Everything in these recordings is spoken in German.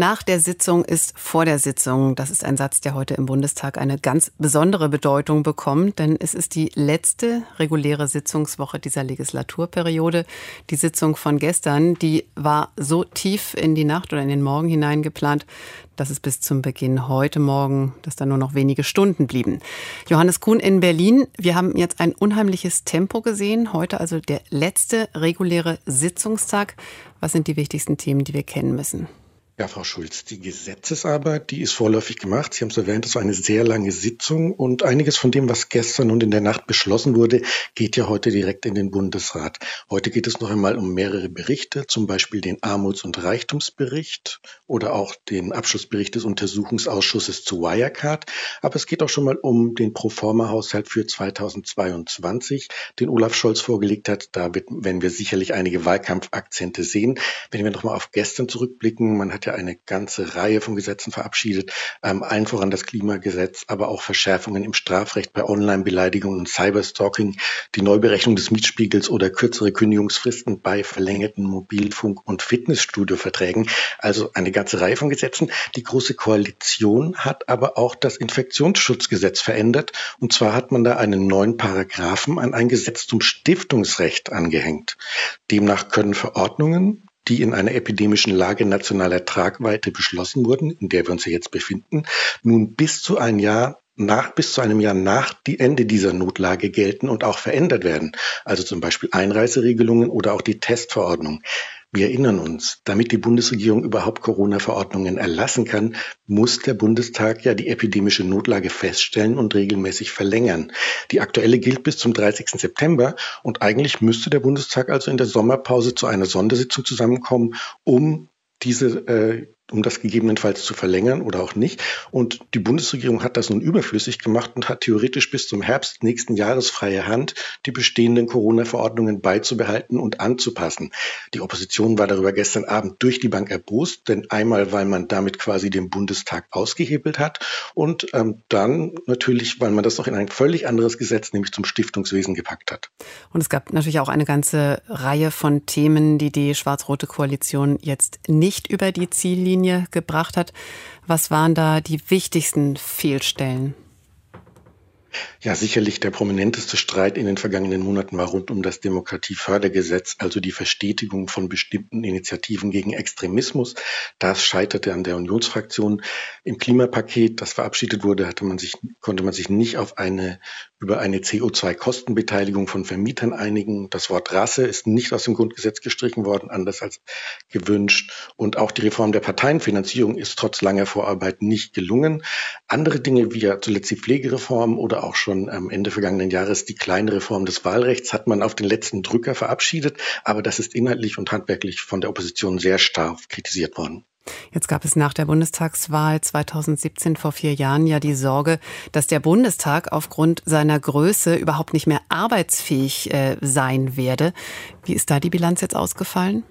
Nach der Sitzung ist vor der Sitzung. Das ist ein Satz, der heute im Bundestag eine ganz besondere Bedeutung bekommt, denn es ist die letzte reguläre Sitzungswoche dieser Legislaturperiode. Die Sitzung von gestern, die war so tief in die Nacht oder in den Morgen hinein geplant, dass es bis zum Beginn heute Morgen, dass da nur noch wenige Stunden blieben. Johannes Kuhn in Berlin. Wir haben jetzt ein unheimliches Tempo gesehen. Heute also der letzte reguläre Sitzungstag. Was sind die wichtigsten Themen, die wir kennen müssen? Ja, Frau Schulz, die Gesetzesarbeit, die ist vorläufig gemacht. Sie haben es erwähnt, es war eine sehr lange Sitzung und einiges von dem, was gestern und in der Nacht beschlossen wurde, geht ja heute direkt in den Bundesrat. Heute geht es noch einmal um mehrere Berichte, zum Beispiel den Armuts- und Reichtumsbericht oder auch den Abschlussbericht des Untersuchungsausschusses zu Wirecard. Aber es geht auch schon mal um den Proforma-Haushalt für 2022, den Olaf Scholz vorgelegt hat. Da werden wir sicherlich einige Wahlkampfakzente sehen. Wenn wir nochmal auf gestern zurückblicken, man hat ja eine ganze Reihe von Gesetzen verabschiedet, ähm, allen voran das Klimagesetz, aber auch Verschärfungen im Strafrecht bei Online-Beleidigungen und Cyberstalking, die Neuberechnung des Mietspiegels oder kürzere Kündigungsfristen bei verlängerten Mobilfunk- und Fitnessstudioverträgen. Also eine ganze Reihe von Gesetzen. Die Große Koalition hat aber auch das Infektionsschutzgesetz verändert. Und zwar hat man da einen neuen Paragraphen an ein Gesetz zum Stiftungsrecht angehängt. Demnach können Verordnungen die in einer epidemischen Lage nationaler Tragweite beschlossen wurden, in der wir uns ja jetzt befinden, nun bis zu ein Jahr nach, bis zu einem Jahr nach die Ende dieser Notlage gelten und auch verändert werden. Also zum Beispiel Einreiseregelungen oder auch die Testverordnung. Wir erinnern uns, damit die Bundesregierung überhaupt Corona-Verordnungen erlassen kann, muss der Bundestag ja die epidemische Notlage feststellen und regelmäßig verlängern. Die aktuelle gilt bis zum 30. September und eigentlich müsste der Bundestag also in der Sommerpause zu einer Sondersitzung zusammenkommen, um diese äh, um das gegebenenfalls zu verlängern oder auch nicht. Und die Bundesregierung hat das nun überflüssig gemacht und hat theoretisch bis zum Herbst nächsten Jahres freie Hand, die bestehenden Corona-Verordnungen beizubehalten und anzupassen. Die Opposition war darüber gestern Abend durch die Bank erbost, denn einmal, weil man damit quasi den Bundestag ausgehebelt hat und ähm, dann natürlich, weil man das noch in ein völlig anderes Gesetz, nämlich zum Stiftungswesen gepackt hat. Und es gab natürlich auch eine ganze Reihe von Themen, die die schwarz-rote Koalition jetzt nicht über die Ziellinie Linie gebracht hat. Was waren da die wichtigsten Fehlstellen? Ja, sicherlich der prominenteste Streit in den vergangenen Monaten war rund um das Demokratiefördergesetz, also die Verstetigung von bestimmten Initiativen gegen Extremismus. Das scheiterte an der Unionsfraktion. Im Klimapaket, das verabschiedet wurde, hatte man sich, konnte man sich nicht auf eine, über eine CO2-Kostenbeteiligung von Vermietern einigen. Das Wort Rasse ist nicht aus dem Grundgesetz gestrichen worden, anders als gewünscht. Und auch die Reform der Parteienfinanzierung ist trotz langer Vorarbeit nicht gelungen. Andere Dinge wie ja zuletzt die Pflegereform oder auch schon am Ende vergangenen Jahres die kleine Reform des Wahlrechts hat man auf den letzten Drücker verabschiedet, aber das ist inhaltlich und handwerklich von der Opposition sehr stark kritisiert worden. Jetzt gab es nach der Bundestagswahl 2017 vor vier Jahren ja die Sorge, dass der Bundestag aufgrund seiner Größe überhaupt nicht mehr arbeitsfähig äh, sein werde. Wie ist da die Bilanz jetzt ausgefallen?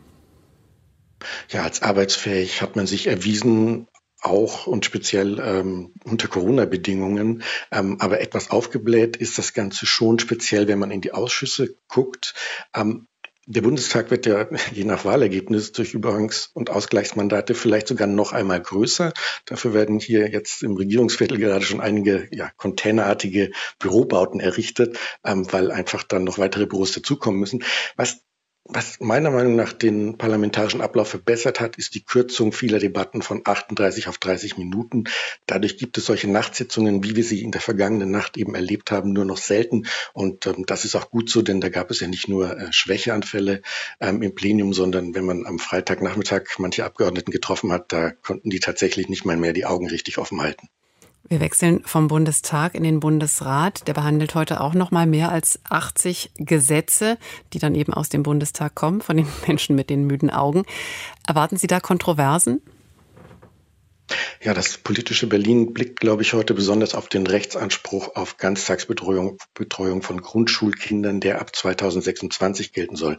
Ja, als arbeitsfähig hat man sich erwiesen, auch und speziell ähm, unter Corona-Bedingungen. Ähm, aber etwas aufgebläht ist das Ganze schon, speziell wenn man in die Ausschüsse guckt. Ähm, der Bundestag wird ja je nach Wahlergebnis durch Überhangs- und Ausgleichsmandate vielleicht sogar noch einmal größer. Dafür werden hier jetzt im Regierungsviertel gerade schon einige ja, containerartige Bürobauten errichtet, ähm, weil einfach dann noch weitere Büros dazukommen müssen. Was was meiner Meinung nach den parlamentarischen Ablauf verbessert hat, ist die Kürzung vieler Debatten von 38 auf 30 Minuten. Dadurch gibt es solche Nachtsitzungen, wie wir sie in der vergangenen Nacht eben erlebt haben, nur noch selten. Und ähm, das ist auch gut so, denn da gab es ja nicht nur äh, Schwächeanfälle ähm, im Plenum, sondern wenn man am Freitagnachmittag manche Abgeordneten getroffen hat, da konnten die tatsächlich nicht mal mehr die Augen richtig offen halten. Wir wechseln vom Bundestag in den Bundesrat. Der behandelt heute auch noch mal mehr als 80 Gesetze, die dann eben aus dem Bundestag kommen, von den Menschen mit den müden Augen. Erwarten Sie da Kontroversen? Ja, das politische Berlin blickt, glaube ich, heute besonders auf den Rechtsanspruch auf Ganztagsbetreuung Betreuung von Grundschulkindern, der ab 2026 gelten soll.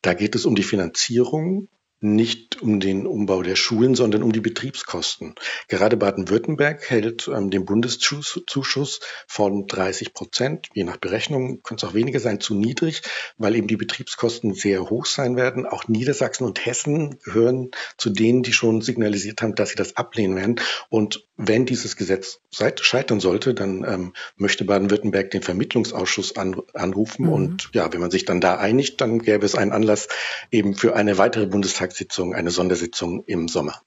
Da geht es um die Finanzierung nicht um den Umbau der Schulen, sondern um die Betriebskosten. Gerade Baden-Württemberg hält ähm, den Bundeszuschuss von 30 Prozent, je nach Berechnung könnte es auch weniger sein, zu niedrig, weil eben die Betriebskosten sehr hoch sein werden. Auch Niedersachsen und Hessen gehören zu denen, die schon signalisiert haben, dass sie das ablehnen werden. Und wenn dieses Gesetz scheitern sollte, dann ähm, möchte Baden-Württemberg den Vermittlungsausschuss an, anrufen. Mhm. Und ja, wenn man sich dann da einigt, dann gäbe es einen Anlass eben für eine weitere Bundestagssitzung, eine Sondersitzung im Sommer.